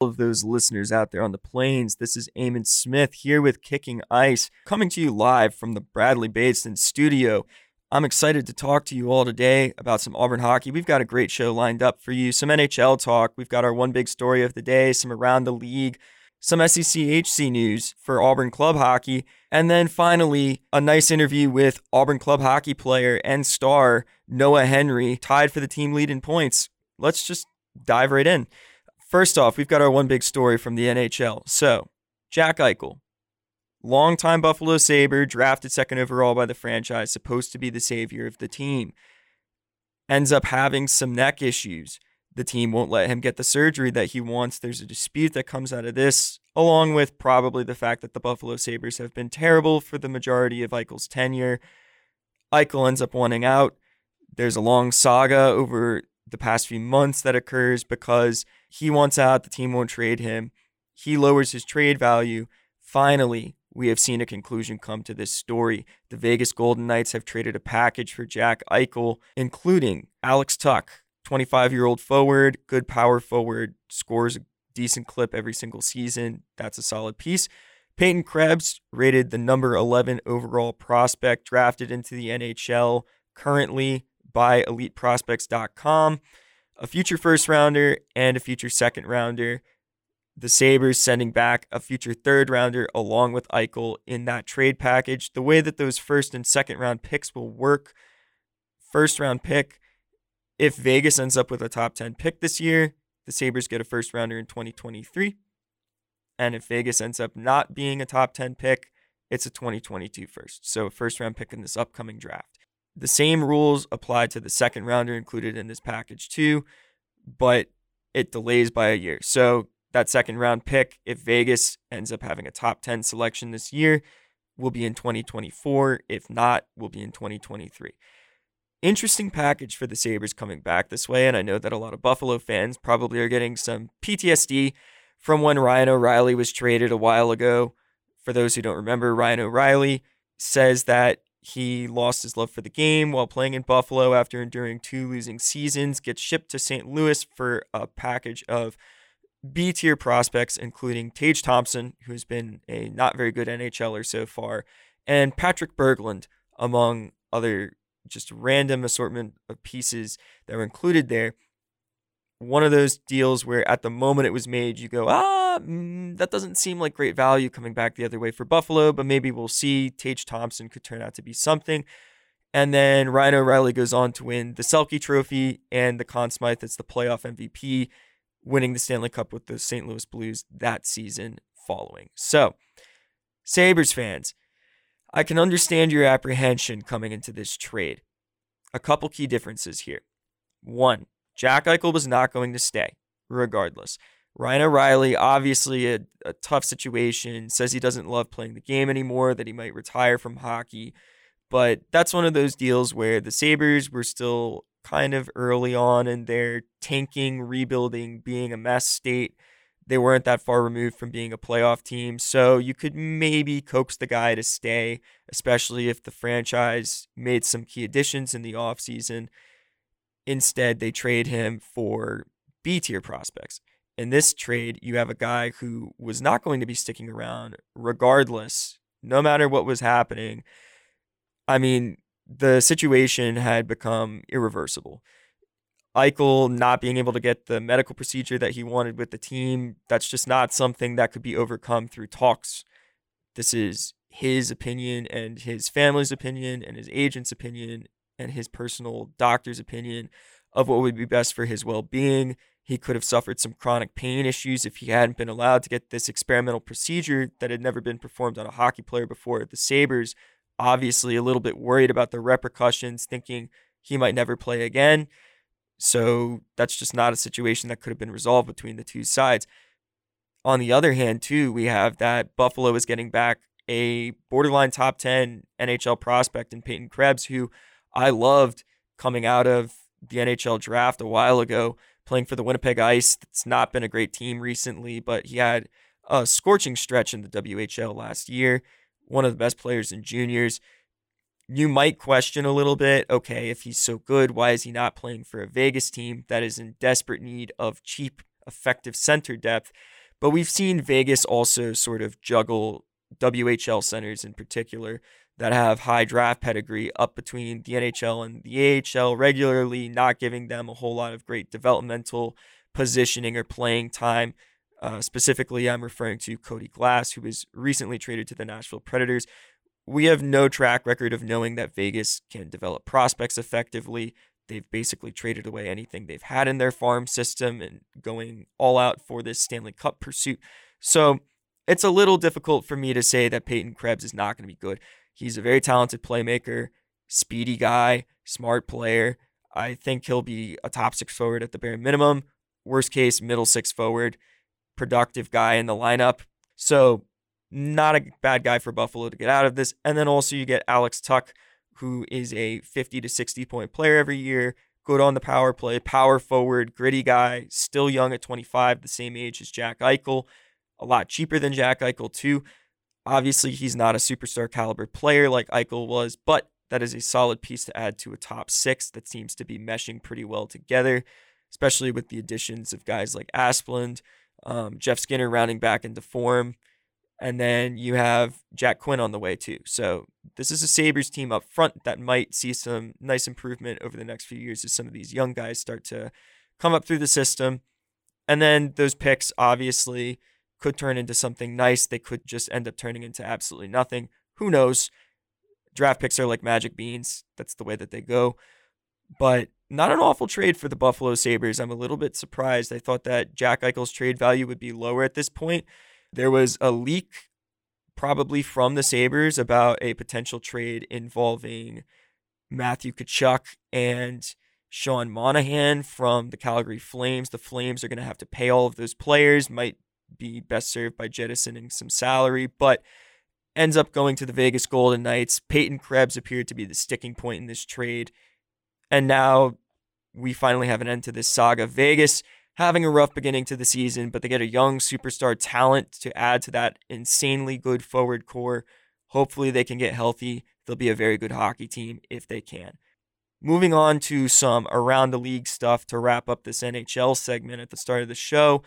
of those listeners out there on the plains. This is Eamon Smith here with Kicking Ice, coming to you live from the Bradley Bateson studio. I'm excited to talk to you all today about some Auburn hockey. We've got a great show lined up for you. Some NHL talk. We've got our one big story of the day, some around the league, some SEC HC news for Auburn club hockey, and then finally a nice interview with Auburn club hockey player and star Noah Henry, tied for the team lead in points. Let's just dive right in. First off, we've got our one big story from the NHL. So, Jack Eichel, longtime Buffalo Sabre, drafted second overall by the franchise, supposed to be the savior of the team, ends up having some neck issues. The team won't let him get the surgery that he wants. There's a dispute that comes out of this, along with probably the fact that the Buffalo Sabres have been terrible for the majority of Eichel's tenure. Eichel ends up wanting out. There's a long saga over the past few months that occurs because he wants out, the team won't trade him. He lowers his trade value. Finally, we have seen a conclusion come to this story. The Vegas Golden Knights have traded a package for Jack Eichel, including Alex Tuch, 25 year old forward, good power forward, scores a decent clip every single season. That's a solid piece. Peyton Krebs, rated the number 11 overall prospect, drafted into the NHL currently by eliteprospects.com. A future first rounder and a future second rounder. The Sabres sending back a future third rounder along with Eichel in that trade package. The way that those first and second round picks will work first round pick, if Vegas ends up with a top 10 pick this year, the Sabres get a first rounder in 2023. And if Vegas ends up not being a top 10 pick, it's a 2022 first. So, first round pick in this upcoming draft. The same rules apply to the second rounder included in this package too, but it delays by a year. So that second round pick, if Vegas ends up having a top 10 selection this year, will be in 2024. If not, will be in 2023. Interesting package for the Sabres coming back this way. And I know that a lot of Buffalo fans probably are getting some PTSD from when Ryan O'Reilly was traded a while ago. For those who don't remember, Ryan O'Reilly says that he lost his love for the game while playing in Buffalo after enduring two losing seasons, gets shipped to St. Louis for a package of B tier prospects, including Tage Thompson, who's been a not very good NHLer so far, and Patrick Berglund, among other just random assortment of pieces that were included there. One of those deals where at the moment it was made, you go, ah, mm, that doesn't seem like great value coming back the other way for Buffalo, but maybe we'll see. Tage Thompson could turn out to be something. And then Ryan O'Reilly goes on to win the Selke Trophy and the Conn Smythe. It's the playoff MVP, winning the Stanley Cup with the St. Louis Blues that season following. So, Sabres fans, I can understand your apprehension coming into this trade. A couple key differences here. One, Jack Eichel was not going to stay, regardless. Ryan O'Reilly, obviously a, a tough situation, says he doesn't love playing the game anymore, that he might retire from hockey. But that's one of those deals where the Sabres were still kind of early on in their tanking, rebuilding, being a mess state. They weren't that far removed from being a playoff team. So you could maybe coax the guy to stay, especially if the franchise made some key additions in the offseason. Instead, they trade him for B tier prospects in this trade, you have a guy who was not going to be sticking around regardless, no matter what was happening. I mean, the situation had become irreversible. Eichel not being able to get the medical procedure that he wanted with the team, that's just not something that could be overcome through talks. This is his opinion and his family's opinion and his agent's opinion and his personal doctor's opinion of what would be best for his well being he could have suffered some chronic pain issues if he hadn't been allowed to get this experimental procedure that had never been performed on a hockey player before. The Sabres, obviously, a little bit worried about the repercussions, thinking he might never play again. So that's just not a situation that could have been resolved between the two sides. On the other hand, too, we have that Buffalo is getting back a borderline top 10 NHL prospect in Peyton Krebs, who I loved coming out of the NHL draft a while ago playing for the Winnipeg Ice. It's not been a great team recently, but he had a scorching stretch in the WHL last year. One of the best players in juniors. You might question a little bit okay, if he's so good, why is he not playing for a Vegas team that is in desperate need of cheap effective center depth. But we've seen Vegas also sort of juggle WHL centers in particular that have high draft pedigree up between the NHL and the AHL regularly, not giving them a whole lot of great developmental positioning or playing time. Uh, specifically, I'm referring to Cody Glass, who was recently traded to the Nashville Predators. We have no track record of knowing that Vegas can develop prospects effectively. They've basically traded away anything they've had in their farm system and going all out for this Stanley Cup pursuit. So it's a little difficult for me to say that Peyton Krebs is not going to be good. He's a very talented playmaker, speedy guy, smart player. I think he'll be a top six forward at the bare minimum. Worst case, middle six forward, productive guy in the lineup. So, not a bad guy for Buffalo to get out of this. And then also, you get Alex Tuch, who is a 50 to 60 point player every year, good on the power play, power forward, gritty guy, still young at 25, the same age as Jack Eichel, a lot cheaper than Jack Eichel, too. Obviously, he's not a superstar caliber player like Eichel was, but that is a solid piece to add to a top six that seems to be meshing pretty well together, especially with the additions of guys like Asplund, um, Jeff Skinner rounding back into form, and then you have Jack Quinn on the way too. So this is a Sabres team up front that might see some nice improvement over the next few years as some of these young guys start to come up through the system. And then those picks, obviously, could turn into something nice. They could just end up turning into absolutely nothing. Who knows? Draft picks are like magic beans. That's the way that they go. But not an awful trade for the Buffalo Sabres. I'm a little bit surprised. I thought that Jack Eichel's trade value would be lower at this point. There was a leak probably from the Sabres about a potential trade involving Matthew Tkachuk and Sean Monahan from the Calgary Flames. The Flames are going to have to pay all of those players, might be best served by jettisoning some salary, but ends up going to the Vegas Golden Knights. Peyton Krebs appeared to be the sticking point in this trade. And now we finally have an end to this saga. Vegas having a rough beginning to the season, but they get a young superstar talent to add to that insanely good forward core. Hopefully, they can get healthy. They'll be a very good hockey team if they can. Moving on to some around the league stuff to wrap up this NHL segment at the start of the show.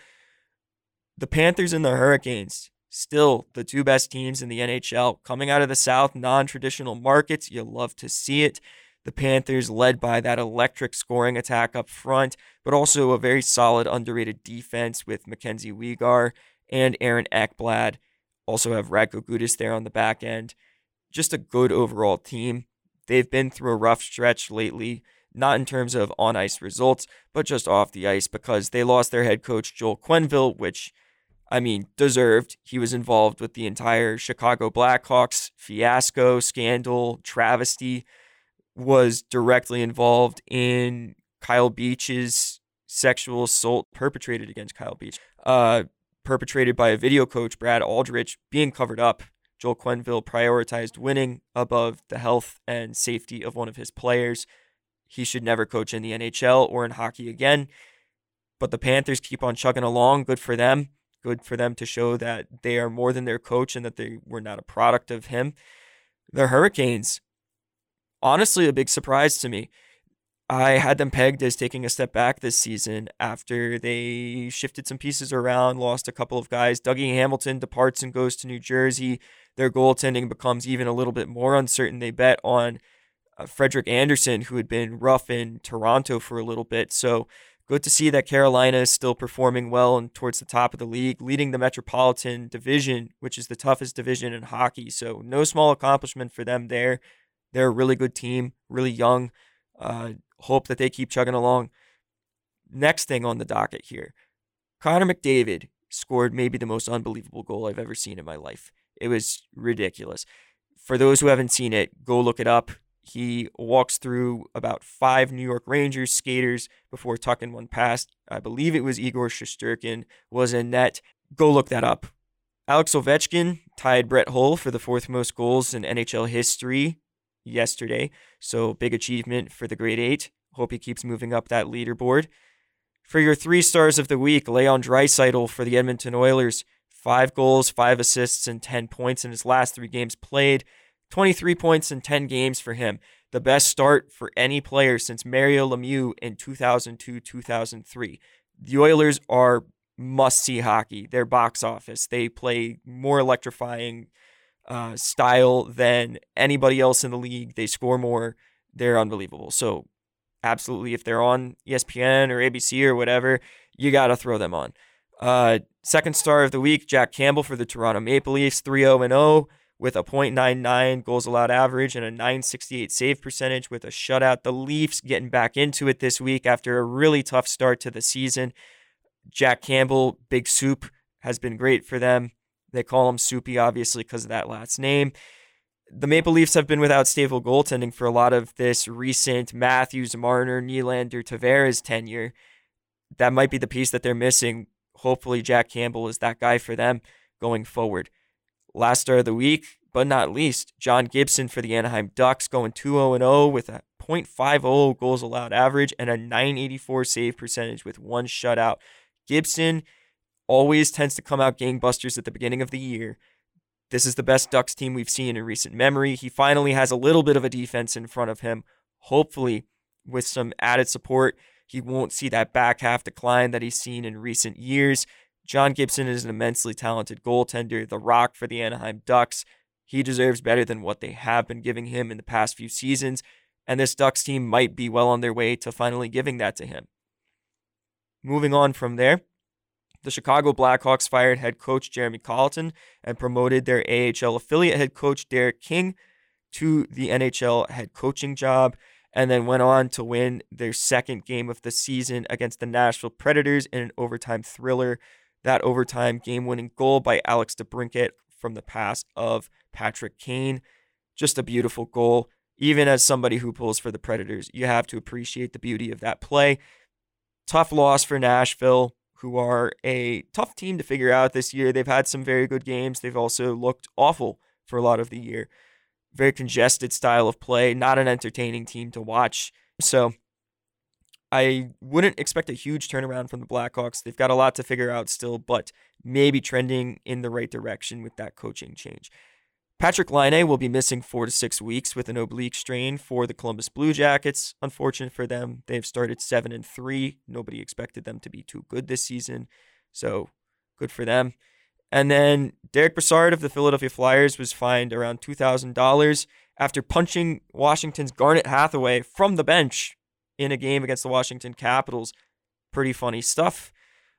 The Panthers and the Hurricanes, still the two best teams in the NHL. Coming out of the South, non traditional markets, you love to see it. The Panthers, led by that electric scoring attack up front, but also a very solid, underrated defense with Mackenzie Weegar and Aaron Ekblad. Also have Radko Gudas there on the back end. Just a good overall team. They've been through a rough stretch lately, not in terms of on ice results, but just off the ice because they lost their head coach, Joel Quenneville, which I mean, deserved. He was involved with the entire Chicago Blackhawks fiasco, scandal, travesty, was directly involved in Kyle Beach's sexual assault perpetrated against Kyle Beach, uh, perpetrated by a video coach, Brad Aldrich, being covered up. Joel Quenneville prioritized winning above the health and safety of one of his players. He should never coach in the NHL or in hockey again. But the Panthers keep on chugging along. Good for them good for them to show that they are more than their coach and that they were not a product of him. The Hurricanes, honestly, a big surprise to me. I had them pegged as taking a step back this season after they shifted some pieces around, lost a couple of guys. Dougie Hamilton departs and goes to New Jersey. Their goaltending becomes even a little bit more uncertain. They bet on uh, Frederik Andersen, who had been rough in Toronto for a little bit. So Good to see that Carolina is still performing well and towards the top of the league, leading the Metropolitan Division, which is the toughest division in hockey. So, no small accomplishment for them there. They're a really good team, really young. Uh, hope that they keep chugging along. Next thing on the docket here Connor McDavid scored maybe the most unbelievable goal I've ever seen in my life. It was ridiculous. For those who haven't seen it, go look it up. He walks through about five New York Rangers skaters before tucking one past. I believe it was Igor Shesterkin was in net. Go look that up. Alex Ovechkin tied Brett Hull for the fourth most goals in NHL history yesterday. So big achievement for the Great Eight. Hope he keeps moving up that leaderboard. For your three stars of the week, Leon Draisaitl for the Edmonton Oilers. Five goals, five assists, and 10 points in his last three games played. 23 points in 10 games for him. The best start for any player since Mario Lemieux in 2002 2003. The Oilers are must see hockey. They're box office. They play more electrifying uh, style than anybody else in the league. They score more. They're unbelievable. So, absolutely, if they're on ESPN or ABC or whatever, you got to throw them on. Uh, second star of the week, Jack Campbell for the Toronto Maple Leafs, 3 0 0 with a .99 goals allowed average and a 968 save percentage with a shutout. The Leafs getting back into it this week after a really tough start to the season. Jack Campbell, Big Soup, has been great for them. They call him Soupy, obviously, because of that last name. The Maple Leafs have been without stable goaltending for a lot of this recent Matthews, Marner, Nylander, Tavares tenure. That might be the piece that they're missing. Hopefully, Jack Campbell is that guy for them going forward. Last star of the week, but not least, John Gibson for the Anaheim Ducks going 2 0 0 with a .50 goals allowed average and a 984 save percentage with one shutout. Gibson always tends to come out gangbusters at the beginning of the year. This is the best Ducks team we've seen in recent memory. He finally has a little bit of a defense in front of him. Hopefully, with some added support, he won't see that back half decline that he's seen in recent years. John Gibson is an immensely talented goaltender, the rock for the Anaheim Ducks. He deserves better than what they have been giving him in the past few seasons, and this Ducks team might be well on their way to finally giving that to him. Moving on from there, the Chicago Blackhawks fired head coach Jeremy Colliton and promoted their AHL affiliate head coach Derek King to the NHL head coaching job, and then went on to win their second game of the season against the Nashville Predators in an overtime thriller that overtime game winning goal by Alex DeBrincat from the pass of Patrick Kane. Just a beautiful goal. Even as somebody who pulls for the Predators, you have to appreciate the beauty of that play. Tough loss for Nashville, who are a tough team to figure out this year. They've had some very good games. They've also looked awful for a lot of the year. Very congested style of play, not an entertaining team to watch. So I wouldn't expect a huge turnaround from the Blackhawks. They've got a lot to figure out still, but maybe trending in the right direction with that coaching change. Patrick Laine will be missing four to six weeks with an oblique strain for the Columbus Blue Jackets. Unfortunate for them, they've started seven and three. Nobody expected them to be too good this season, so good for them. And then Derick Brassard of the Philadelphia Flyers was fined around two thousand dollars after punching Washington's Garnet Hathaway from the bench in a game against the Washington Capitals. Pretty funny stuff.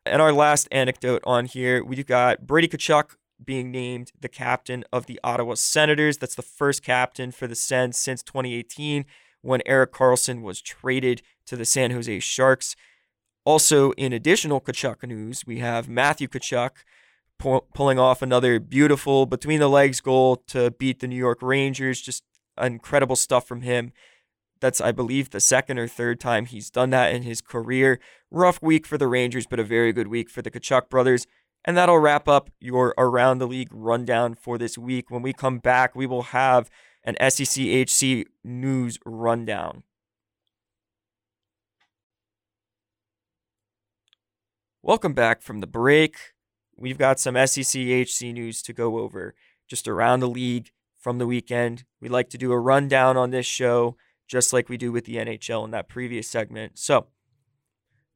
And our last anecdote on here, we've got Brady Tkachuk being named the captain of the Ottawa Senators. That's the first captain for the Sens since 2018 when Erik Karlsson was traded to the San Jose Sharks. Also, in additional Tkachuk news, we have Matthew Tkachuk pu- pulling off another beautiful between the legs goal to beat the New York Rangers. Just incredible stuff from him. That's, I believe, the second or third time he's done that in his career. Rough week for the Rangers, but a very good week for the Tkachuk brothers. And that'll wrap up your Around the League rundown for this week. When we come back, we will have an SECHC news rundown. Welcome back from the break. We've got some SECHC news to go over just around the league from the weekend. We like to do a rundown on this show just like we do with the NHL in that previous segment. So,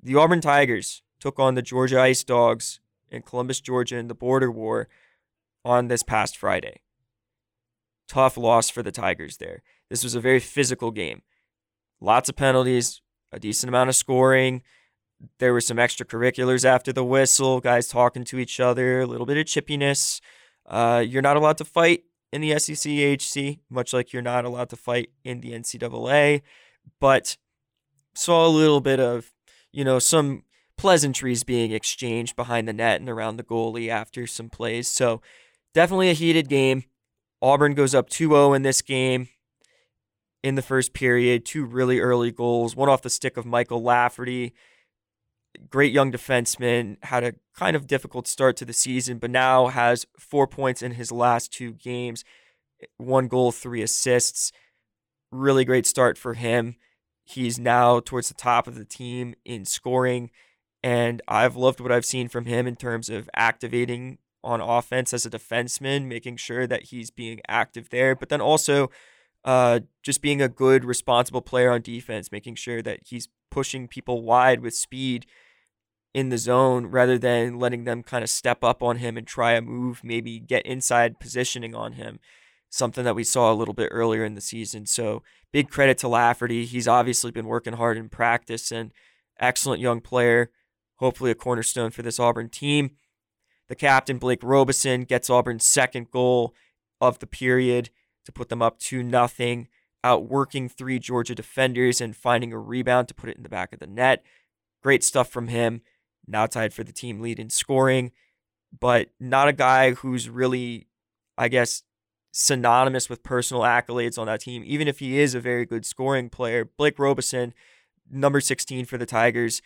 the Auburn Tigers took on the Georgia Ice Dogs in Columbus, Georgia in the border war on this past Friday. Tough loss for the Tigers there. This was a very physical game. Lots of penalties, a decent amount of scoring. There were some extracurriculars after the whistle, guys talking to each other, a little bit of chippiness. Uh, you're not allowed to fight in the SECHC, much like you're not allowed to fight in the NCAA, but saw a little bit of, you know, some pleasantries being exchanged behind the net and around the goalie after some plays. So definitely a heated game. Auburn goes up 2 0 in this game in the first period. Two really early goals, one off the stick of Michael Lafferty great young defenseman, had a kind of difficult start to the season, but now has four points in his last two games, one goal, three assists. Really great start for him. He's now towards the top of the team in scoring, and I've loved what I've seen from him in terms of activating on offense as a defenseman, making sure that he's being active there, but then also uh, just being a good, responsible player on defense, making sure that he's pushing people wide with speed in the zone rather than letting them kind of step up on him and try a move, maybe get inside positioning on him. Something that we saw a little bit earlier in the season. So big credit to Lafferty. He's obviously been working hard in practice and excellent young player. Hopefully a cornerstone for this Auburn team. The captain, Blake Robeson, gets Auburn's second goal of the period to put them up 2 nothing, outworking three Georgia defenders and finding a rebound to put it in the back of the net. Great stuff from him. Now tied for the team lead in scoring, but not a guy who's really, I guess, synonymous with personal accolades on that team, even if he is a very good scoring player. Blake Robeson, number 16 for the Tigers,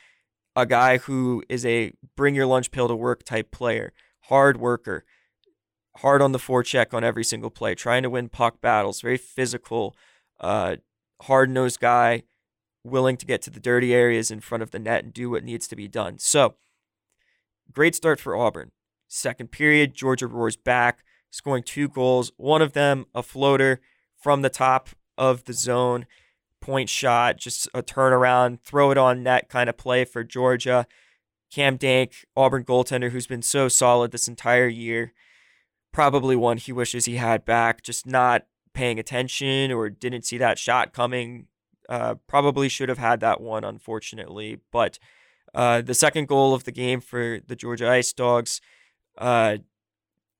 a guy who is a bring your lunch pill to work type player, hard worker, hard on the forecheck on every single play, trying to win puck battles, very physical, uh, hard nosed guy, willing to get to the dirty areas in front of the net and do what needs to be done. So, great start for Auburn. Second period, Georgia roars back, scoring two goals, one of them a floater from the top of the zone point shot, just a turnaround, throw it on net kind of play for Georgia. Cam Dank, Auburn goaltender, who's been so solid this entire year, probably one he wishes he had back, just not paying attention or didn't see that shot coming. Uh, probably should have had that one, unfortunately. But uh, the second goal of the game for the Georgia Ice Dogs, uh,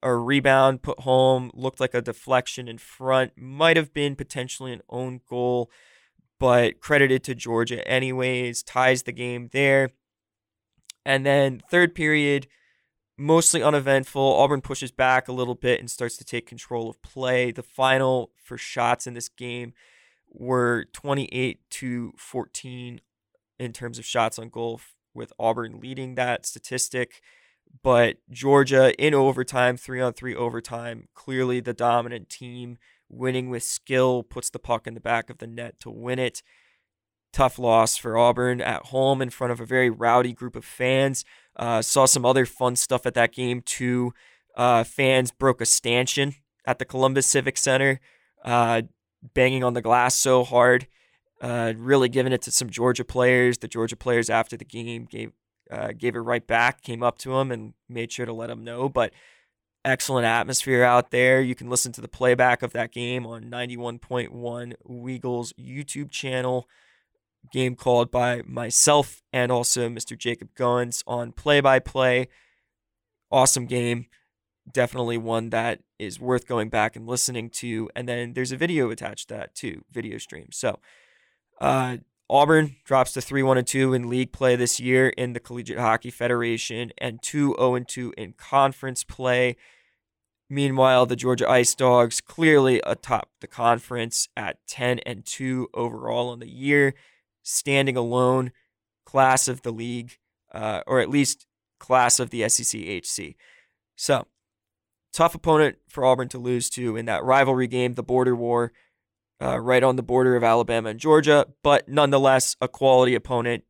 a rebound put home, looked like a deflection in front, might have been potentially an own goal but credited to Georgia anyways, ties the game there. And then third period, mostly uneventful. Auburn pushes back a little bit and starts to take control of play. The final for shots in this game were 28 to 14 in terms of shots on goal, with Auburn leading that statistic. But Georgia in overtime, three on three overtime, clearly the dominant team winning with skill, puts the puck in the back of the net to win it. Tough loss for Auburn at home in front of a very rowdy group of fans. Uh, saw some other fun stuff at that game too. Uh, fans broke a stanchion at the Columbus Civic Center, uh, banging on the glass so hard, uh, really giving it to some Georgia players. The Georgia players after the game gave uh, gave it right back, came up to him and made sure to let him know. But excellent atmosphere out there. You can listen to the playback of that game on 91.1 Weagle's YouTube channel. Game called by myself and also Mr. Jacob Guns on play by play. Awesome game. Definitely one that is worth going back and listening to. And then there's a video attached to that too, video stream. So, uh, Auburn drops to 3 1 and 2 in league play this year in the Collegiate Hockey Federation and 2 0 and 2 in conference play. Meanwhile, the Georgia Ice Dogs clearly atop the conference at 10 and 2 overall on the year, standing alone, class of the league, uh, or at least class of the SEC HC. So, tough opponent for Auburn to lose to in that rivalry game, the border war uh, right on the border of Alabama and Georgia, but nonetheless a quality opponent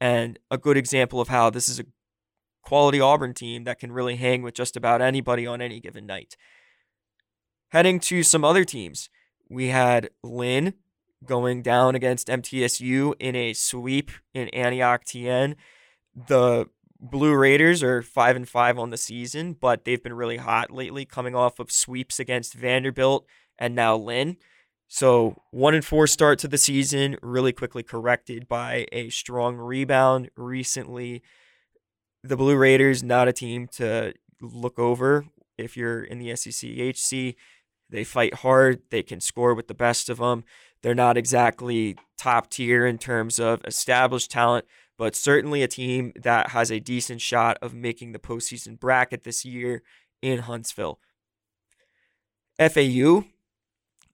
and a good example of how this is a quality Auburn team that can really hang with just about anybody on any given night. Heading to some other teams, we had Lynn going down against MTSU in a sweep in Antioch TN. The Blue Raiders are 5 and 5 on the season, but they've been really hot lately coming off of sweeps against Vanderbilt and now Lynn. So, one and four start to the season, really quickly corrected by a strong rebound recently. The Blue Raiders, not a team to look over if you're in the SEC HC. They fight hard, they can score with the best of them. They're not exactly top tier in terms of established talent, but certainly a team that has a decent shot of making the postseason bracket this year in Huntsville. FAU,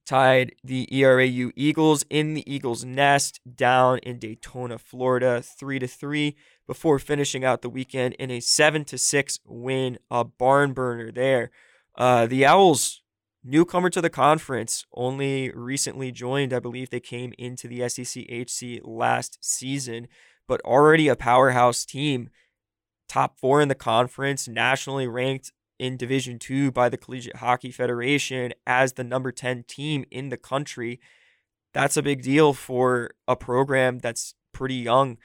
tied the ERAU Eagles in the Eagles' nest down in Daytona, Florida, 3 to 3 before finishing out the weekend in a 7 to 6 win, a barn burner there. Uh, the Owls, newcomer to the conference, only recently joined. I believe they came into the SEC HC last season, but already a powerhouse team. Top four in the conference, nationally ranked in Division Two by the Collegiate Hockey Federation as the number 10 team in the country. That's a big deal for a program that's pretty young.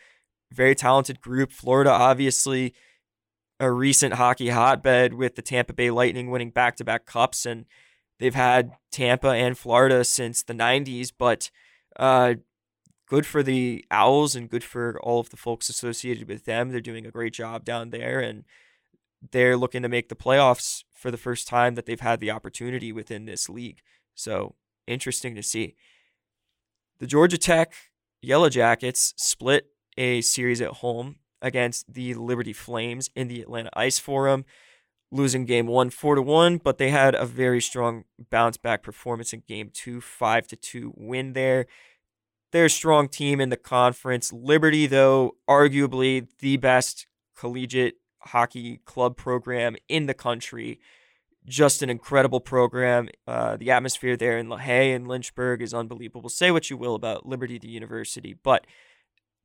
very talented group. Florida, obviously, a recent hockey hotbed with the Tampa Bay Lightning winning back to back cups. And they've had Tampa and Florida since the 90s. But uh, good for the Owls and good for all of the folks associated with them. They're doing a great job down there. And they're looking to make the playoffs for the first time that they've had the opportunity within this league. So interesting to see. The Georgia Tech Yellow Jackets split a series at home against the Liberty Flames in the Atlanta Ice Forum, losing game one four to one, but they had a very strong bounce back performance in game two, five to two win there. They're a strong team in the conference. Liberty, though, arguably the best collegiate hockey club program in the country just an incredible program. Uh, the atmosphere there in LaHaye and Lynchburg is unbelievable. Say what you will about Liberty the University, but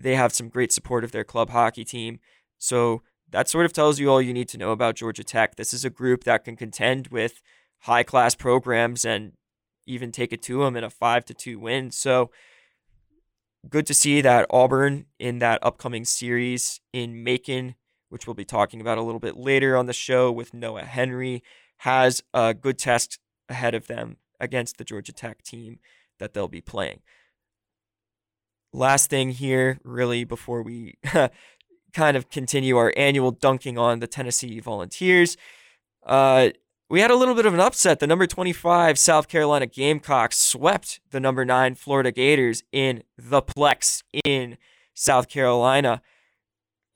they have some great support of their club hockey team. So that sort of tells you all you need to know about Georgia Tech. This is a group that can contend with high class programs and even take it to them in a five to two win. So good to see that Auburn in that upcoming series in Macon, which we'll be talking about a little bit later on the show with Noah Henry has a good test ahead of them against the Georgia Tech team that they'll be playing. Last thing here, really, before we kind of continue our annual dunking on the Tennessee Volunteers, uh, we had a little bit of an upset. The number 25 South Carolina Gamecocks swept the number 9 Florida Gators in the Plex in South Carolina.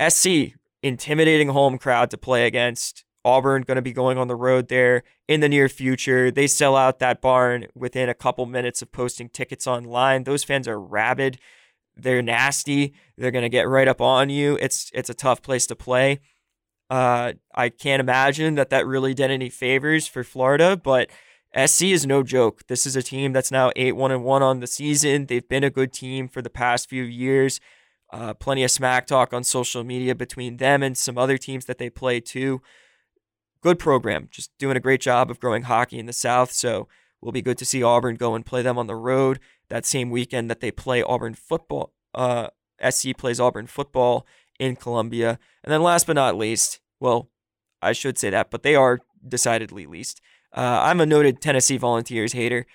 SC, intimidating home crowd to play against. Auburn going to be going on the road there in the near future. They sell out that barn within a couple minutes of posting tickets online. Those fans are rabid. They're nasty. They're going to get right up on you. It's it's a tough place to play. Uh, I can't imagine that that really did any favors for Florida, but SC is no joke. This is a team that's now 8 1 and 1 on the season. They've been a good team for the past few years. Uh, plenty of smack talk on social media between them and some other teams that they play too good program, just doing a great job of growing hockey in the South. So will be good to see Auburn go and play them on the road that same weekend that they play Auburn football. Uh, SC plays Auburn football in Columbia. And then last but not least, well, I should say that, but they are decidedly least. Uh, I'm a noted Tennessee Volunteers hater.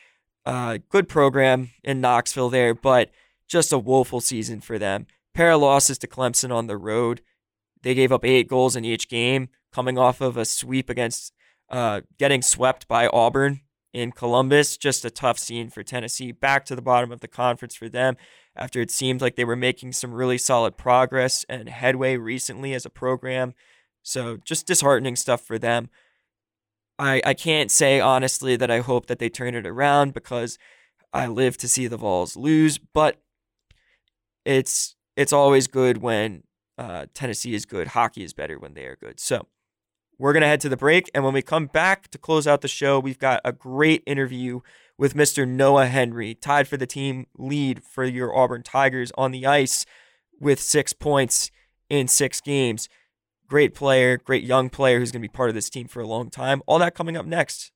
Uh, good program in Knoxville there, but just a woeful season for them. Pair of losses to Clemson on the road. They gave up eight goals in each game coming off of a sweep against uh, getting swept by Auburn in Columbus. Just a tough scene for Tennessee. Back to the bottom of the conference for them after it seemed like they were making some really solid progress and headway recently as a program. So just disheartening stuff for them. I, I can't say honestly that I hope that they turn it around because I live to see the Vols lose, but it's it's always good when uh, Tennessee is good. Hockey is better when they are good. So we're to head to the break. And when we come back to close out the show, we've got a great interview with Mr. Noah Henry, tied for the team lead for your Auburn Tigers on the ice with six points in six games. Great player, great young player who's going to be part of this team for a long time. All that coming up next.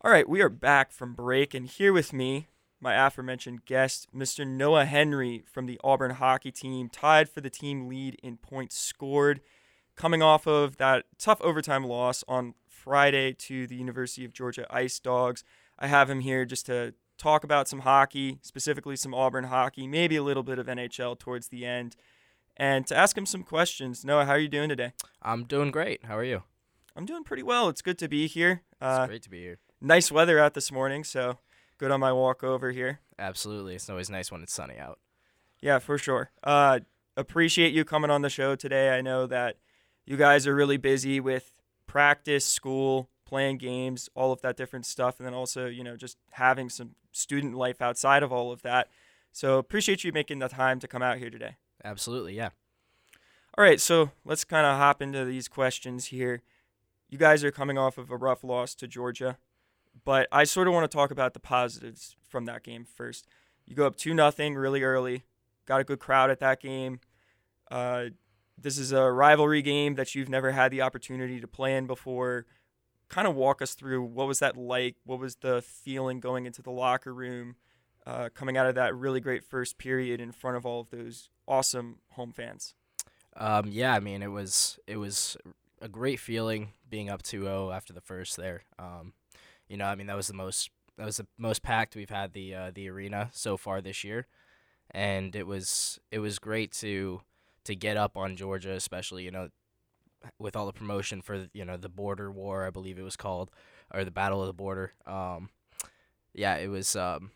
All right, we are back from break, and here with me my aforementioned guest, Mr. Noah Henry from the Auburn hockey team, tied for the team lead in points scored, coming off of that tough overtime loss on Friday to the University of Georgia Ice Dogs. I have him here just to talk about some hockey, specifically some Auburn hockey, maybe a little bit of NHL towards the end, and to ask him some questions. Noah, how are you doing today? I'm doing great. How are you? I'm doing pretty well. It's good to be here. Uh, it's great to be here. Nice weather out this morning, so good on my walk over here. Absolutely. It's always nice when it's sunny out. Yeah, for sure. Uh, appreciate you coming on the show today. I know that you guys are really busy with practice, school, playing games, all of that different stuff, and then also, you know, just having some student life outside of all of that. So appreciate you making the time to come out here today. Absolutely, yeah. All right, so let's kind of hop into these questions here. You guys are coming off of a rough loss to Georgia. But I sort of want to talk about the positives from that game first. You go up two nothing really early, got a good crowd at that game. Uh, this is a rivalry game that you've never had the opportunity to play in before. Kind of walk us through what was that like? What was the feeling going into the locker room? uh, coming out of that really great first period in front of all of those awesome home fans? Um, yeah, I mean it was it was a great feeling being up 2-0 after the first there. Um, you know, I mean that was the most that was the most packed we've had the uh, the arena so far this year, and it was it was great to to get up on Georgia, especially you know with all the promotion for you know the border war, I believe it was called, or the battle of the border. Um, yeah, it was. Um,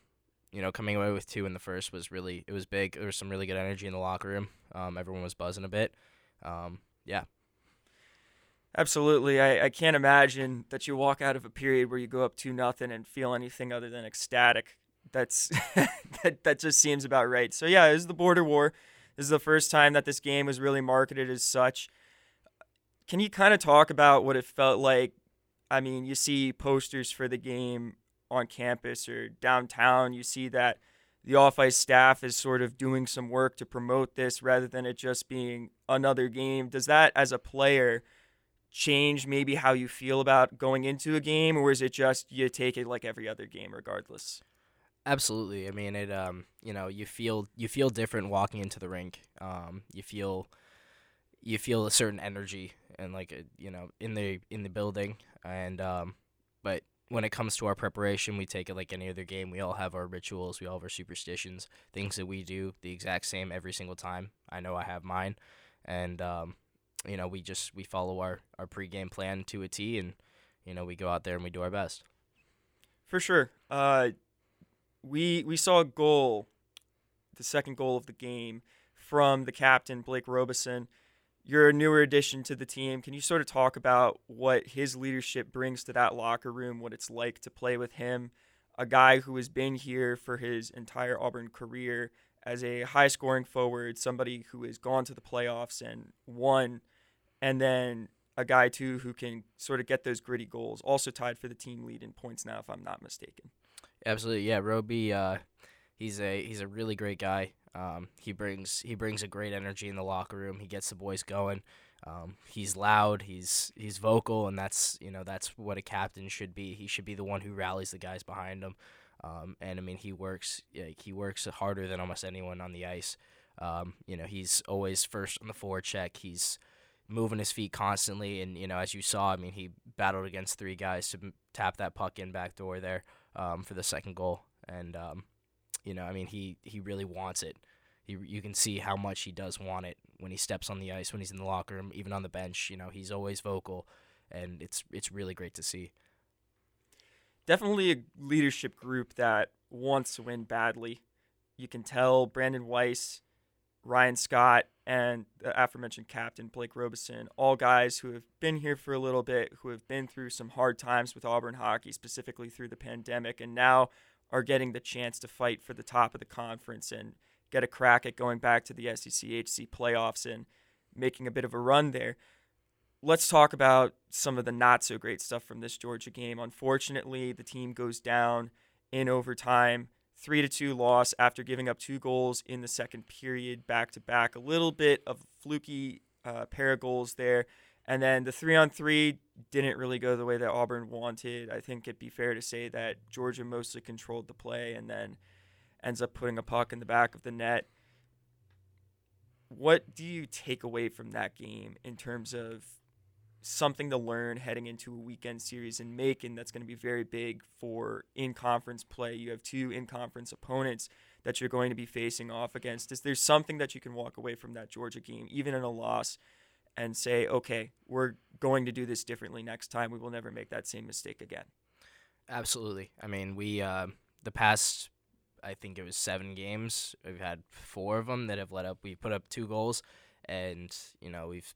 you know, coming away with two in the first was really it was big. There was some really good energy in the locker room. Um, everyone was buzzing a bit. Um, yeah. Absolutely. I, I can't imagine that you walk out of a period where you go up two nothing and feel anything other than ecstatic. That's that that just seems about right. So yeah, it was the border war. This is the first time that this game was really marketed as such. Can you kind of talk about what it felt like? I mean, you see posters for the game on campus or downtown, you see that the off ice staff is sort of doing some work to promote this rather than it just being another game. Does that, as a player, change maybe how you feel about going into a game, or is it just you take it like every other game regardless? Absolutely. I mean, it. Um, you know, you feel you feel different walking into the rink. Um, you feel you feel a certain energy and like a, you know in the in the building and um, but when it comes to our preparation, we take it like any other game. We all have our rituals, we all have our superstitions, things that we do the exact same every single time. I know I have mine, and um, you know we just we follow our our pregame plan to a T, and you know we go out there and we do our best. For sure, uh, we we saw a goal, the second goal of the game, from the captain Blake Robeson you're a newer addition to the team. Can you sort of talk about what his leadership brings to that locker room, what it's like to play with him, a guy who has been here for his entire Auburn career as a high scoring forward, somebody who has gone to the playoffs and won, and then a guy too who can sort of get those gritty goals, also tied for the team lead in points now, if I'm not mistaken. Absolutely, yeah. Roby, uh, he's a he's a really great guy. Um, he brings he brings a great energy in the locker room. He gets the boys going. Um, he's loud. He's he's vocal, and that's you know that's what a captain should be. He should be the one who rallies the guys behind him. Um, and I mean, he works he works harder than almost anyone on the ice. Um, you know, he's always first on the forecheck. He's moving his feet constantly, and you know, as you saw, I mean, he battled against three guys to tap that puck in back door there um, for the second goal, and um, you know, I mean, he he really wants it. He, you can see how much he does want it when he steps on the ice, when he's in the locker room, even on the bench. You know, he's always vocal, and it's it's really great to see. Definitely a leadership group that wants to win badly. You can tell Brandon Weiss, Ryan Scott, and the aforementioned captain Blake Robeson, all guys who have been here for a little bit, who have been through some hard times with Auburn hockey, specifically through the pandemic, and now are getting the chance to fight for the top of the conference and get a crack at going back to the SEC HC playoffs and making a bit of a run there. Let's talk about some of the not so great stuff from this Georgia game. Unfortunately, the team goes down in overtime, 3 to 2 loss after giving up two goals in the second period back to back. A little bit of fluky uh, pair of goals there. And then the three on three didn't really go the way that Auburn wanted. I think it'd be fair to say that Georgia mostly controlled the play and then ends up putting a puck in the back of the net. What do you take away from that game in terms of something to learn heading into a weekend series in Macon that's going to be very big for in conference play? You have two in conference opponents that you're going to be facing off against. Is there something that you can walk away from that Georgia game, even in a loss? and say, okay, we're going to do this differently next time. We will never make that same mistake again. Absolutely. I mean, we uh, the past, I think it was seven games. We've had four of them that have let up. We put up two goals, and you know we've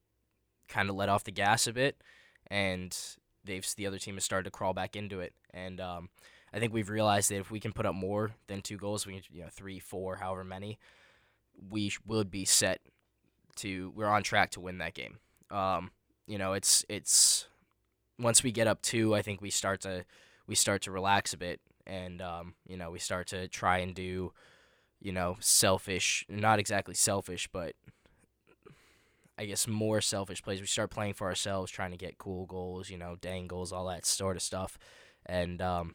kind of let off the gas a bit, and they've the other team has started to crawl back into it. And um, I think we've realized that if we can put up more than two goals, we can, you know three, four, however many, we would be set to we're on track to win that game. Um, you know, it's it's once we get up two, I think we start to we start to relax a bit, and um, you know, we start to try and do, you know, selfish, not exactly selfish, but I guess more selfish plays. We start playing for ourselves, trying to get cool goals, you know, dangles, all that sort of stuff, and um,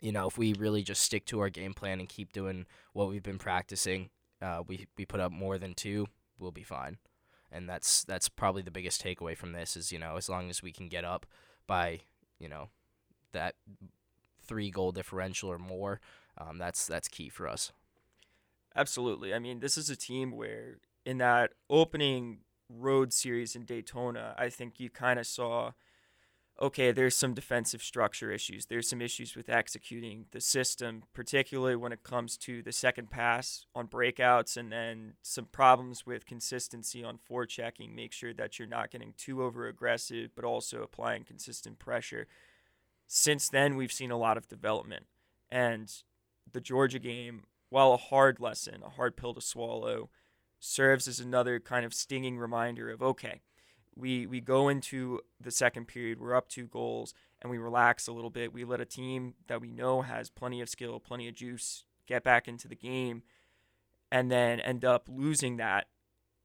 you know, if we really just stick to our game plan and keep doing what we've been practicing, uh, we we put up more than two, we'll be fine. And that's that's probably the biggest takeaway from this is you know as long as we can get up by you know that three goal differential or more, um, that's that's key for us. Absolutely. I mean, this is a team where in that opening road series in Daytona, I think you kind of saw okay, there's some defensive structure issues. There's some issues with executing the system, particularly when it comes to the second pass on breakouts, and then some problems with consistency on forechecking. Make sure that you're not getting too over aggressive, but also applying consistent pressure. Since then, we've seen a lot of development. And the Georgia game, while a hard lesson, a hard pill to swallow, serves as another kind of stinging reminder of okay, we we go into the second period, we're up two goals, and we relax a little bit. We let a team that we know has plenty of skill, plenty of juice, get back into the game, and then end up losing that.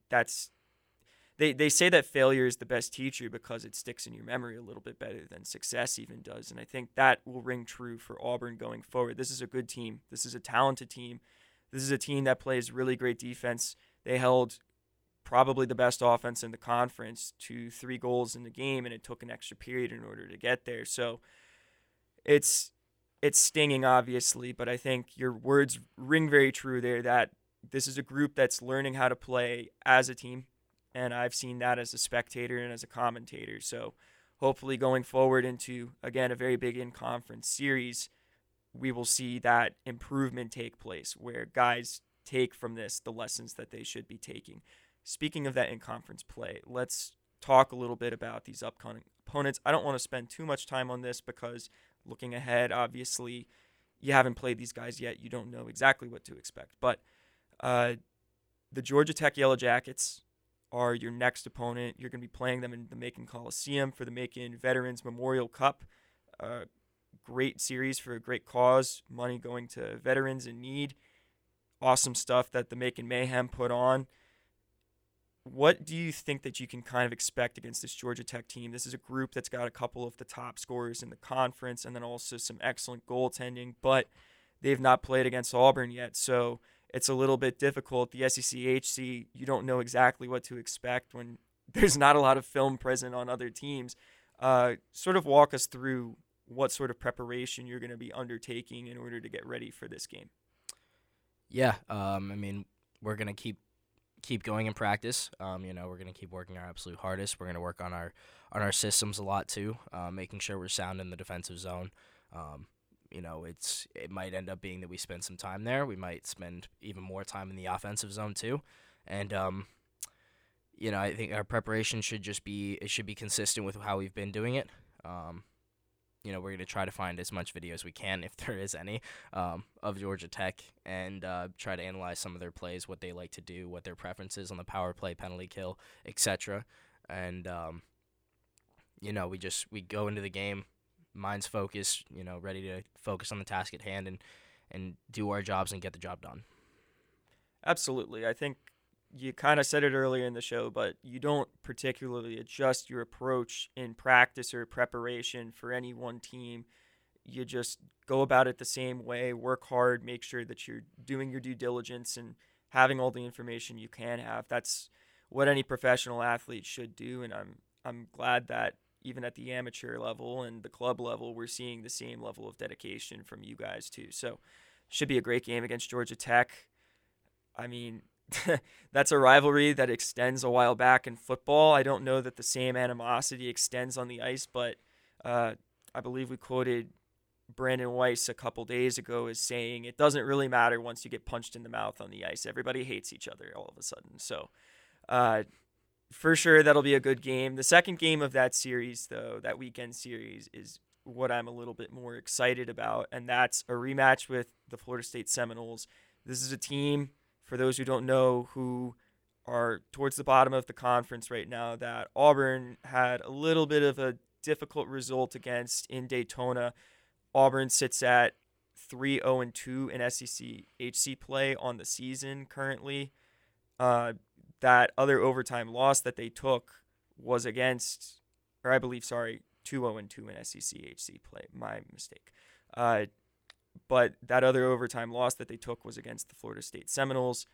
That's they, they say that failure is the best teacher because it sticks in your memory a little bit better than success even does. And I think that will ring true for Auburn going forward. This is a good team. This is a talented team. This is a team that plays really great defense. They held probably the best offense in the conference to three goals in the game, and it took an extra period in order to get there. So it's it's stinging, obviously, but I think your words ring very true there. That this is a group that's learning how to play as a team, and I've seen that as a spectator and as a commentator. So hopefully, going forward into again a very big in conference series, we will see that improvement take place where guys take from this the lessons that they should be taking. Speaking of that in conference play, let's talk a little bit about these upcoming opponents. I don't want to spend too much time on this because looking ahead, obviously, you haven't played these guys yet. You don't know exactly what to expect. But uh, the Georgia Tech Yellow Jackets are your next opponent. You're going to be playing them in the Macon Coliseum for the Macon Veterans Memorial Cup. Uh, great series for a great cause, money going to veterans in need. Awesome stuff that the Macon Mayhem put on what do you think that you can kind of expect against this Georgia Tech team? This is a group that's got a couple of the top scorers in the conference and then also some excellent goaltending, but they've not played against Auburn yet. So it's a little bit difficult. The SEC HC, you don't know exactly what to expect when there's not a lot of film present on other teams. Uh, sort of walk us through what sort of preparation you're going to be undertaking in order to get ready for this game. Yeah, um, I mean, we're to keep keep going in practice. Um, you know, we're gonna keep working our absolute hardest. We're gonna work on our on our systems a lot too, uh, making sure we're sound in the defensive zone. Um, you know, it's it might end up being that we spend some time there. We might spend even more time in the offensive zone too, and um, you know, I think our preparation should just be it should be consistent with how we've been doing it. Um, you know, we're going to try to find as much video as we can, if there is any, um, of Georgia Tech and uh, try to analyze some of their plays, what they like to do, what their preferences on the power play, penalty kill, etc. And, um, you know, we just we go into the game, minds focused, you know, ready to focus on the task at hand and and do our jobs and get the job done. Absolutely. I think you kind of said it earlier in the show, but you don't particularly adjust your approach in practice or preparation for any one team. You just go about it the same way, work hard, make sure that you're doing your due diligence and having all the information you can have. That's what any professional athlete should do and I'm I'm glad that even at the amateur level and the club level, we're seeing the same level of dedication from you guys too. So, should be a great game against Georgia Tech. I mean, that's a rivalry that extends a while back in football. I don't know that the same animosity extends on the ice, but uh, I believe we quoted Brandon Weiss a couple days ago as saying it doesn't really matter once you get punched in the mouth on the ice. Everybody hates each other all of a sudden. So, uh, for sure, that'll be a good game. The second game of that series, though, that weekend series, is what I'm a little bit more excited about, and that's a rematch with the Florida State Seminoles. This is a team for those who don't know, who are towards the bottom of the conference right now, that Auburn had a little bit of a difficult result against in Daytona. Auburn sits at 3 0 2 in SEC HC play on the season currently. Uh, that other overtime loss that they took was against, or I believe, sorry, 2 0 2 in SEC HC play. My mistake. Uh, but that other overtime loss that they took was against the Florida State Seminoles.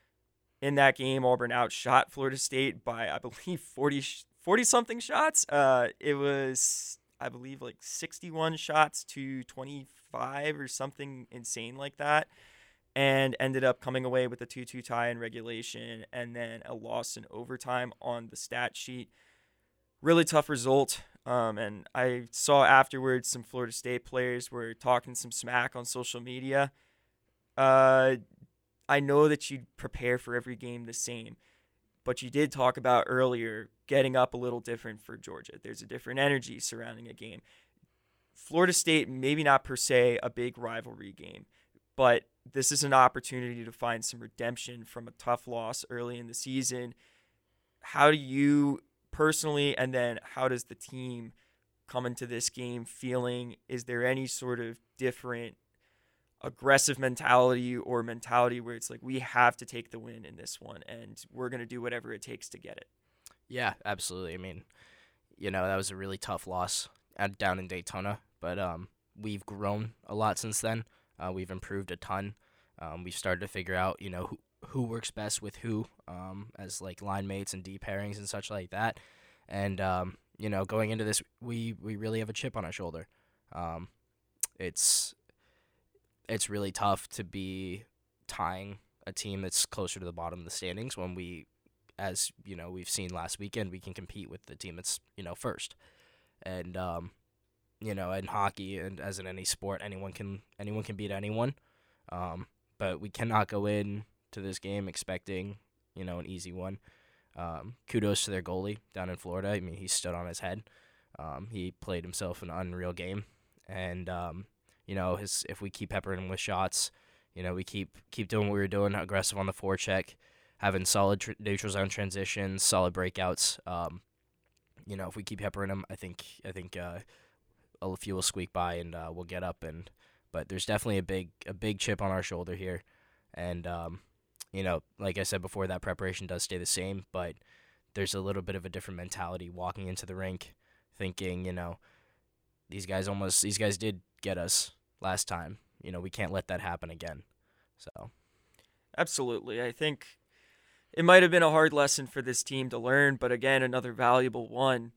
In that game, Auburn outshot Florida State by, I believe, 40, 40 something shots. Uh, it was, I believe, like 61 shots to 25 or something insane like that. And ended up coming away with a 2 2 tie in regulation and then a loss in overtime on the stat sheet. Really tough result. Um, and I saw afterwards some Florida State players were talking some smack on social media. Uh, I know that you prepare for every game the same, but you did talk about earlier getting up a little different for Georgia. There's a different energy surrounding a game. Florida State, maybe not per se a big rivalry game, but this is an opportunity to find some redemption from a tough loss early in the season. How do you personally, and then how does the team come into this game feeling? Is there any sort of different aggressive mentality or mentality where it's like we have to take the win in this one and we're going to do whatever it takes to get it? Yeah, absolutely. I mean, you know, that was a really tough loss at, down in Daytona, but um, we've grown a lot since then. Uh, we've improved a ton. Um, we've started to figure out, you know, who, who works best with who um, as like line mates and D pairings and such like that. And um, you know, going into this, we we really have a chip on our shoulder. Um, it's it's really tough to be tying a team that's closer to the bottom of the standings when we, as you know, we've seen last weekend, we can compete with the team that's you know first. And um, you know, in hockey and as in any sport, anyone can anyone can beat anyone. Um, but we cannot go in to this game expecting, you know, an easy one. Um, kudos to their goalie down in Florida. I mean, he stood on his head. Um, he played himself an unreal game, and um, you know, his if we keep peppering him with shots, you know, we keep keep doing what we were doing, aggressive on the forecheck, having solid tr- neutral zone transitions, solid breakouts. Um, you know, if we keep peppering him, I think I think uh, a few will squeak by and uh, we'll get up. And but there's definitely a big a big chip on our shoulder here, and um, you know, like I said before, that preparation does stay the same, but there's a little bit of a different mentality walking into the rink, thinking, you know, these guys almost these guys did get us last time. You know, we can't let that happen again. So, absolutely, I think it might have been a hard lesson for this team to learn, but again, another valuable one.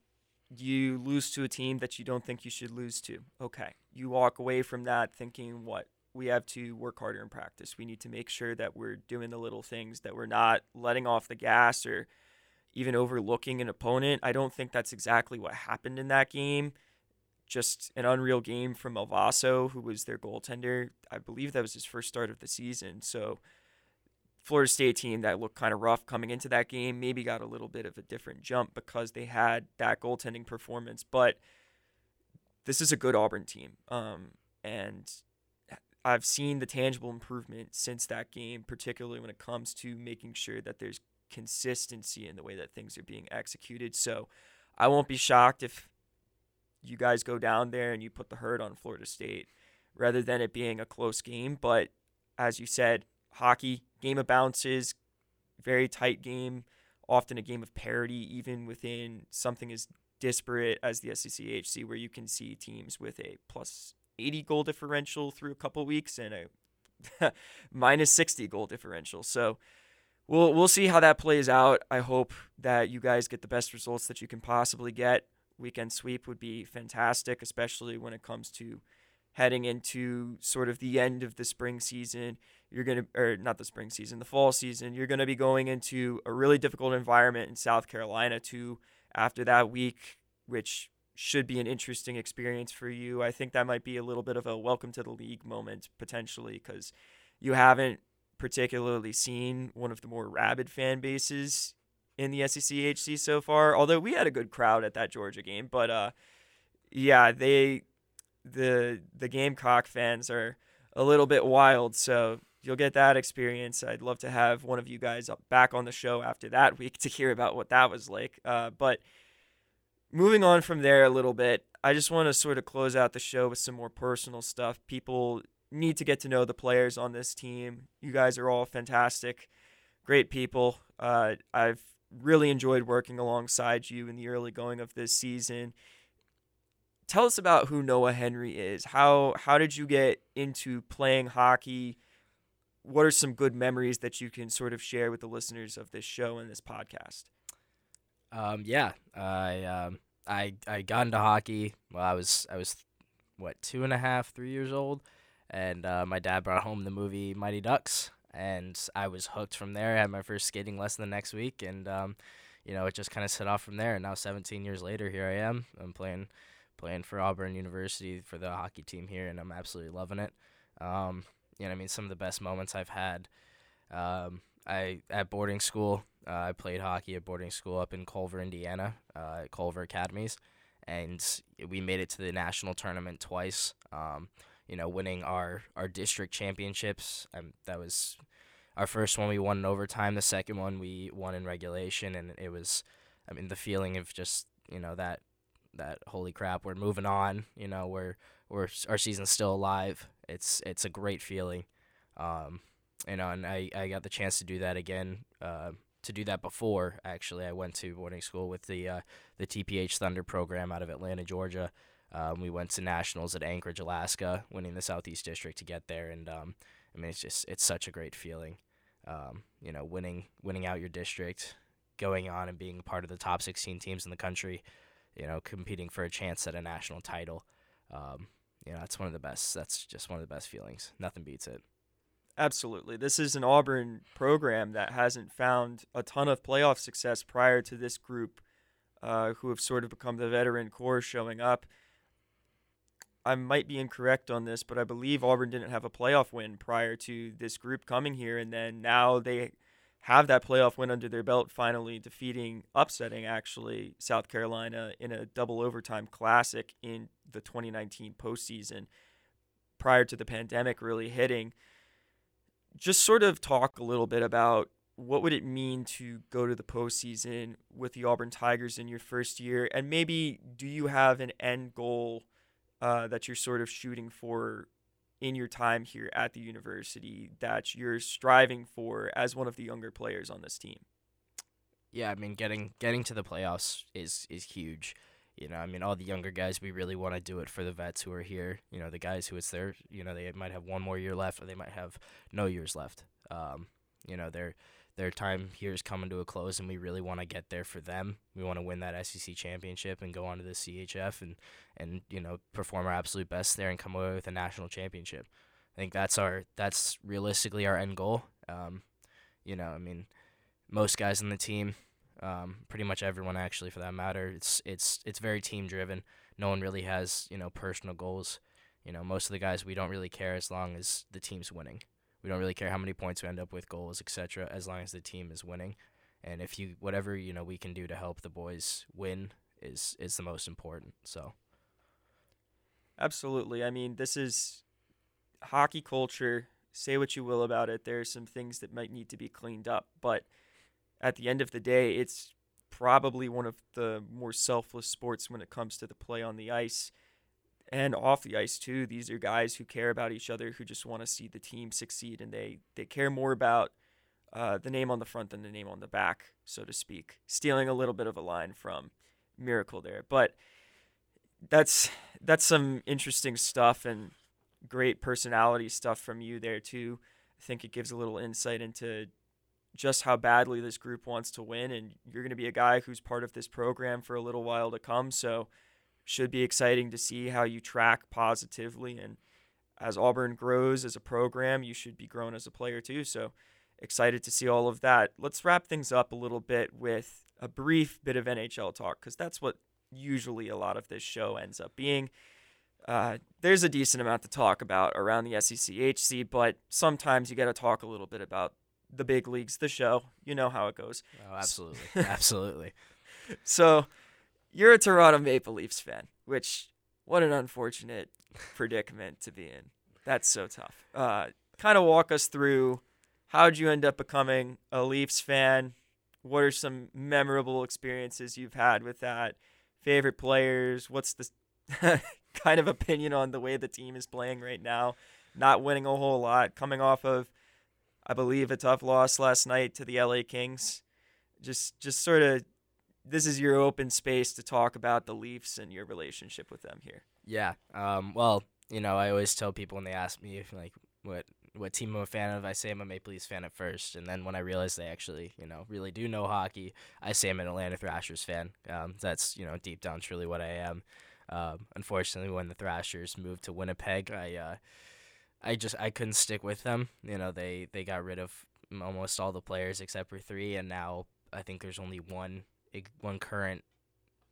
You lose to a team that you don't think you should lose to. Okay. You walk away from that thinking, what? We have to work harder in practice. We need to make sure that we're doing the little things, that we're not letting off the gas or even overlooking an opponent. I don't think that's exactly what happened in that game. Just an unreal game from Elvaso, who was their goaltender. I believe that was his first start of the season. So, Florida State team that looked kind of rough coming into that game maybe got a little bit of a different jump because they had that goaltending performance. But this is a good Auburn team. Um, and I've seen the tangible improvement since that game, particularly when it comes to making sure that there's consistency in the way that things are being executed. So I won't be shocked if you guys go down there and you put the hurt on Florida State rather than it being a close game. But as you said, hockey, game of bounces, very tight game, often a game of parity, even within something as disparate as the SECHC, where you can see teams with a plus 80 goal differential through a couple weeks and a minus 60 goal differential. So we'll we'll see how that plays out. I hope that you guys get the best results that you can possibly get. Weekend sweep would be fantastic, especially when it comes to heading into sort of the end of the spring season. You're going to or not the spring season, the fall season. You're going to be going into a really difficult environment in South Carolina too after that week which should be an interesting experience for you. I think that might be a little bit of a welcome to the league moment potentially because you haven't particularly seen one of the more rabid fan bases in the SEC HC so far. Although we had a good crowd at that Georgia game, but uh, yeah, they the the Gamecock fans are a little bit wild. So you'll get that experience. I'd love to have one of you guys back on the show after that week to hear about what that was like. Uh, but moving on from there a little bit, I just want to sort of close out the show with some more personal stuff. People need to get to know the players on this team. You guys are all fantastic, great people. Uh, I've really enjoyed working alongside you in the early going of this season. tell us about who Noah Henry is. How how did you get into playing hockey? What are some good memories that you can sort of share with the listeners of this show and this podcast? Um, yeah, I um, I I got into hockey. Well, I was I was what two and a half, three years old, and uh, my dad brought home the movie Mighty Ducks, and I was hooked from there. I had my first skating lesson the next week, and um, you know it just kind of set off from there. And now 17 years later, here I am. I'm playing playing for Auburn University for the hockey team here, and I'm absolutely loving it. Um, you know, I mean, some of the best moments I've had. Um, I at boarding school. Uh, I played hockey at boarding school up in Culver, Indiana, uh, at Culver Academies, and we made it to the national tournament twice. Um, you know, winning our our district championships. Um, that was our first one. We won in overtime. The second one we won in regulation, and it was, I mean, the feeling of just you know that that holy crap, we're moving on. You know, we're we're our season's still alive. It's it's a great feeling. Um, you know, and I, I got the chance to do that again. Uh, to do that before actually, I went to boarding school with the uh, the TPH Thunder program out of Atlanta, Georgia. Um, we went to nationals at Anchorage, Alaska, winning the Southeast District to get there, and um, I mean it's just it's such a great feeling. Um, you know, winning winning out your district, going on and being part of the top 16 teams in the country. You know, competing for a chance at a national title. Um, you know, that's one of the best. That's just one of the best feelings. Nothing beats it. Absolutely. This is an Auburn program that hasn't found a ton of playoff success prior to this group, uh, who have sort of become the veteran core showing up. I might be incorrect on this, but I believe Auburn didn't have a playoff win prior to this group coming here, and then now they have that playoff win under their belt, finally defeating, upsetting actually South Carolina in a double overtime classic in the 2019 postseason prior to the pandemic really hitting just sort of talk a little bit about what would it mean to go to the postseason with the Auburn Tigers in your first year, and maybe do you have an end goal uh, that you're sort of shooting for in your time here at the university that you're striving for as one of the younger players on this team? Yeah, I mean, getting getting to the playoffs is is huge. You know, I mean, all the younger guys, we really want to do it for the vets who are here. You know, the guys who it's their, you know, they might have one more year left, or they might have no years left. Um, you know, their their time here is coming to a close, and we really want to get there for them. We want to win that SEC championship and go on to the CHF and and you know perform our absolute best there and come away with a national championship. I think that's our that's realistically our end goal. Um, you know, I mean, most guys in the team um, pretty much everyone actually, for that matter. It's it's it's very team driven. No one really has you know personal goals. You know, most of the guys we don't really care as long as the team's winning. We don't really care how many points we end up with, goals, etc. As long as the team is winning, and if you whatever you know we can do to help the boys win is is the most important. So. Absolutely. I mean, this is hockey culture. Say what you will about it. There are some things that might need to be cleaned up, but at the end of the day, it's probably one of the more selfless sports when it comes to the play on the ice and off the ice too. These are guys who care about each other, who just want to see the team succeed, and they they care more about uh, the name on the front than the name on the back, so to speak. Stealing a little bit of a line from Miracle there, but that's that's some interesting stuff and great personality stuff from you there too. I think it gives a little insight into just how badly this group wants to win. And you're going to be a guy who's part of this program for a little while to come. So, should be exciting to see how you track positively. And as Auburn grows as a program, you should be grown as a player too. So, excited to see all of that. Let's wrap things up a little bit with a brief bit of NHL talk because that's what usually a lot of this show ends up being. Uh, there's a decent amount to talk about around the SECHC, but sometimes you got to talk a little bit about the big leagues, the show. You know how it goes. Oh, absolutely, absolutely. So, you're a Toronto Maple Leafs fan, which what an unfortunate predicament to be in. That's so tough. Uh, kind of walk us through how'd you end up becoming a Leafs fan? What are some memorable experiences you've had with that? Favorite players? What's the kind of opinion on the way the team is playing right now? Not winning a whole lot, coming off of I believe a tough loss last night to the LA Kings. Just just sort of this is your open space to talk about the Leafs and your relationship with them here. Yeah. Um. Well, you know, I always tell people when they ask me if like what what team I'm a fan of, I say I'm a Maple Leafs fan at first, and then when I realize they actually, you know, really do know hockey, I say I'm an Atlanta Thrashers fan. Um, that's you know deep down truly what I am. Um, unfortunately, when the Thrashers moved to Winnipeg, I uh, I just I couldn't stick with them. You know, they they got rid of almost all the players except for three, and now I think there's only one one current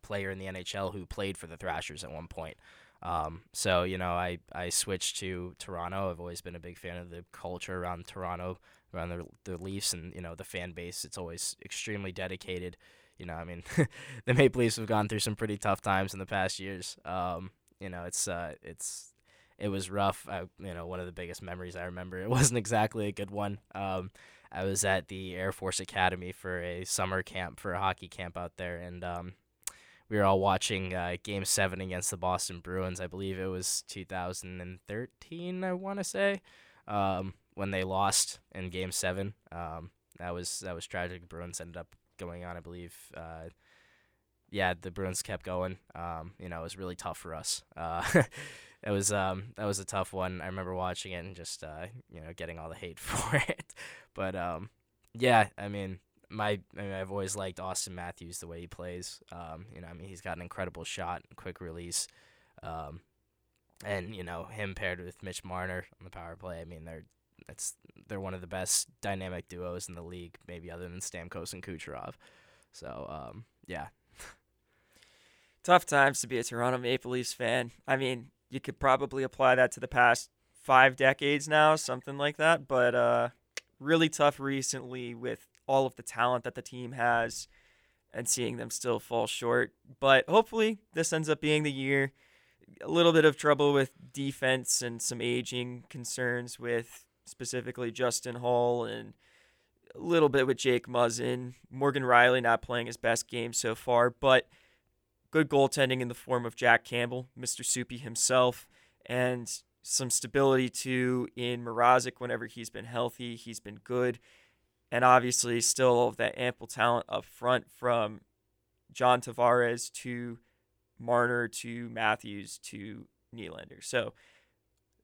player in the NHL who played for the Thrashers at one point. Um, so you know, I I switched to Toronto. I've always been a big fan of the culture around Toronto, around the the Leafs, and you know the fan base. It's always extremely dedicated. You know, I mean, the Maple Leafs have gone through some pretty tough times in the past years. Um, you know, it's uh, it's it was rough. I, you know, one of the biggest memories I remember. It wasn't exactly a good one. Um, I was at the Air Force Academy for a summer camp for a hockey camp out there, and um, we were all watching uh, Game Seven against the Boston Bruins. I believe it was 2013. I want to say um, when they lost in Game Seven. Um, that was that was tragic. The Bruins ended up going on. I believe. Uh, yeah, the Bruins kept going. Um, you know, it was really tough for us. Uh, it was um, that was a tough one. I remember watching it and just uh, you know getting all the hate for it. But um, yeah, I mean, my I mean, I've always liked Auston Matthews the way he plays. Um, you know, I mean, he's got an incredible shot, quick release, um, and you know him paired with Mitch Marner on the power play. I mean, they're that's they're one of the best dynamic duos in the league, maybe other than Stamkos and Kucherov. So um, yeah. Tough times to be a Toronto Maple Leafs fan. I mean, you could probably apply that to the past five decades now, something like that. But uh, really tough recently with all of the talent that the team has and seeing them still fall short. But hopefully, this ends up being the year. A little bit of trouble with defense and some aging concerns with specifically Justin Holl and a little bit with Jake Muzzin. Morgan Rielly not playing his best game so far, but good goaltending in the form of Jack Campbell, Mr. Soupy himself, and some stability too in Mrazek whenever he's been healthy. He's been good and obviously still that ample talent up front from John Tavares to Marner to Matthews to Nylander. So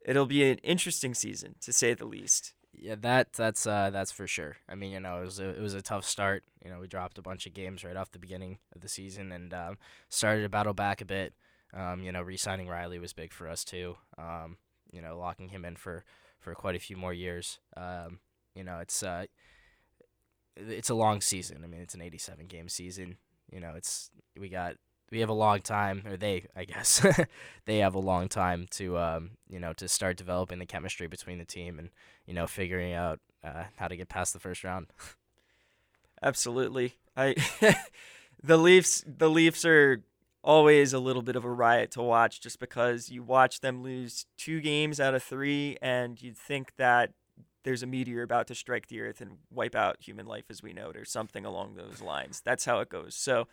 it'll be an interesting season to say the least. Yeah, that that's uh, that's for sure. I mean, you know, it was a, it was a tough start. You know, we dropped a bunch of games right off the beginning of the season and um, started to battle back a bit. Um, you know, re-signing Rielly was big for us too. Um, you know, locking him in for, for quite a few more years. Um, you know, it's uh, it's a long season. I mean, it's an 87 game season. You know, it's we got we have a long time, or they, I guess, they have a long time to, um, you know, to start developing the chemistry between the team and you know figuring out uh, how to get past the first round. Absolutely, I, the Leafs, the Leafs are always a little bit of a riot to watch, just because you watch them lose two games out of three, and you'd think that there's a meteor about to strike the earth and wipe out human life as we know it or something along those lines. That's how it goes. So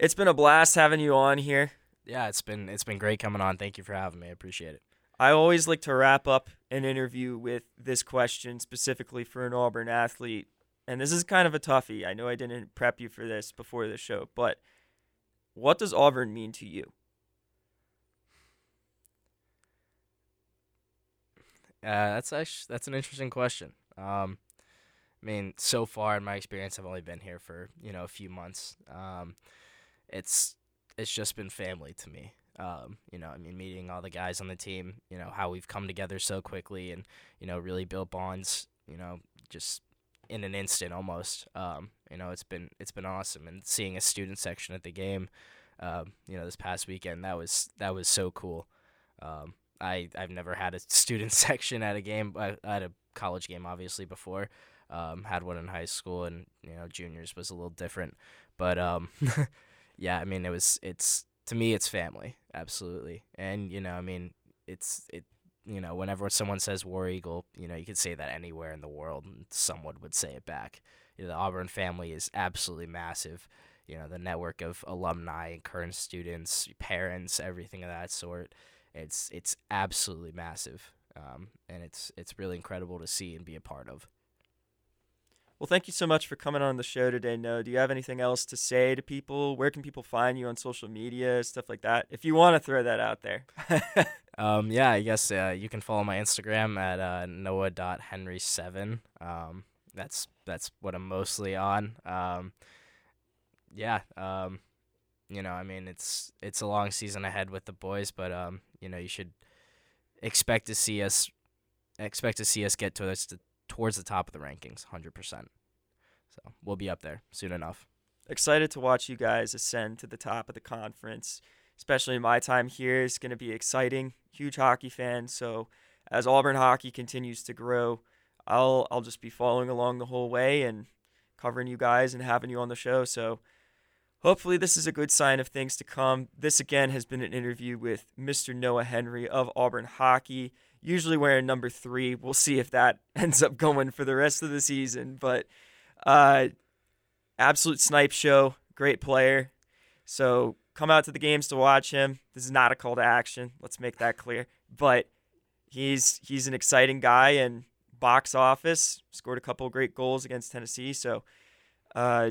it's been a blast having you on here. Yeah, it's been it's been great coming on. Thank you for having me. I appreciate it. I always like to wrap up an interview with this question specifically for an Auburn athlete. And this is kind of a toughie. I know I didn't prep you for this before the show, but what does Auburn mean to you? Uh, that's actually that's an interesting question. Um, I mean, so far in my experience, I've only been here for you know a few months. Um, it's it's just been family to me. Um, you know, I mean, meeting all the guys on the team. You know how we've come together so quickly, and you know really built bonds. You know, just in an instant almost. Um, you know, it's been it's been awesome, and seeing a student section at the game. Um, you know, this past weekend that was that was so cool. Um, I I've never had a student section at a game. I, had a college game obviously before. Um, had one in high school and you know juniors was a little different, but um, yeah, I mean it was it's to me it's family absolutely, and you know I mean it's it you know whenever someone says War Eagle, you know you could say that anywhere in the world and someone would say it back. You know, the Auburn family is absolutely massive. You know the network of alumni and current students, parents, everything of that sort it's it's absolutely massive, um, and it's it's really incredible to see and be a part of. Well, thank you so much for coming on the show today, No. Do you have anything else to say to people? Where can people find you on social media, stuff like that? If you want to throw that out there. um, yeah, I guess uh, you can follow my Instagram at uh, noah.henry7. Um, that's that's what I'm mostly on. Um, yeah, um, you know, I mean, it's it's a long season ahead with the boys, but um, you know, you should expect to see us expect to see us get towards the, towards the top of the rankings, hundred percent. So we'll be up there soon enough. Excited to watch you guys ascend to the top of the conference. Especially my time here is going to be exciting. Huge hockey fan, so as Auburn hockey continues to grow, I'll I'll just be following along the whole way and covering you guys and having you on the show. So hopefully this is a good sign of things to come. This again has been an interview with Mr. Noah Henry of Auburn Hockey, usually wearing number three. We'll see if that ends up going for the rest of the season. But uh, absolute snipe show, great player. So come out to the games to watch him. This is not a call to action. Let's make that clear. But he's he's an exciting guy and box office scored a couple great goals against Tennessee. So uh,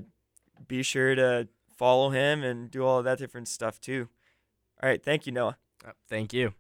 be sure to follow him and do all of that different stuff too. All right. Thank you, Noah. Thank you.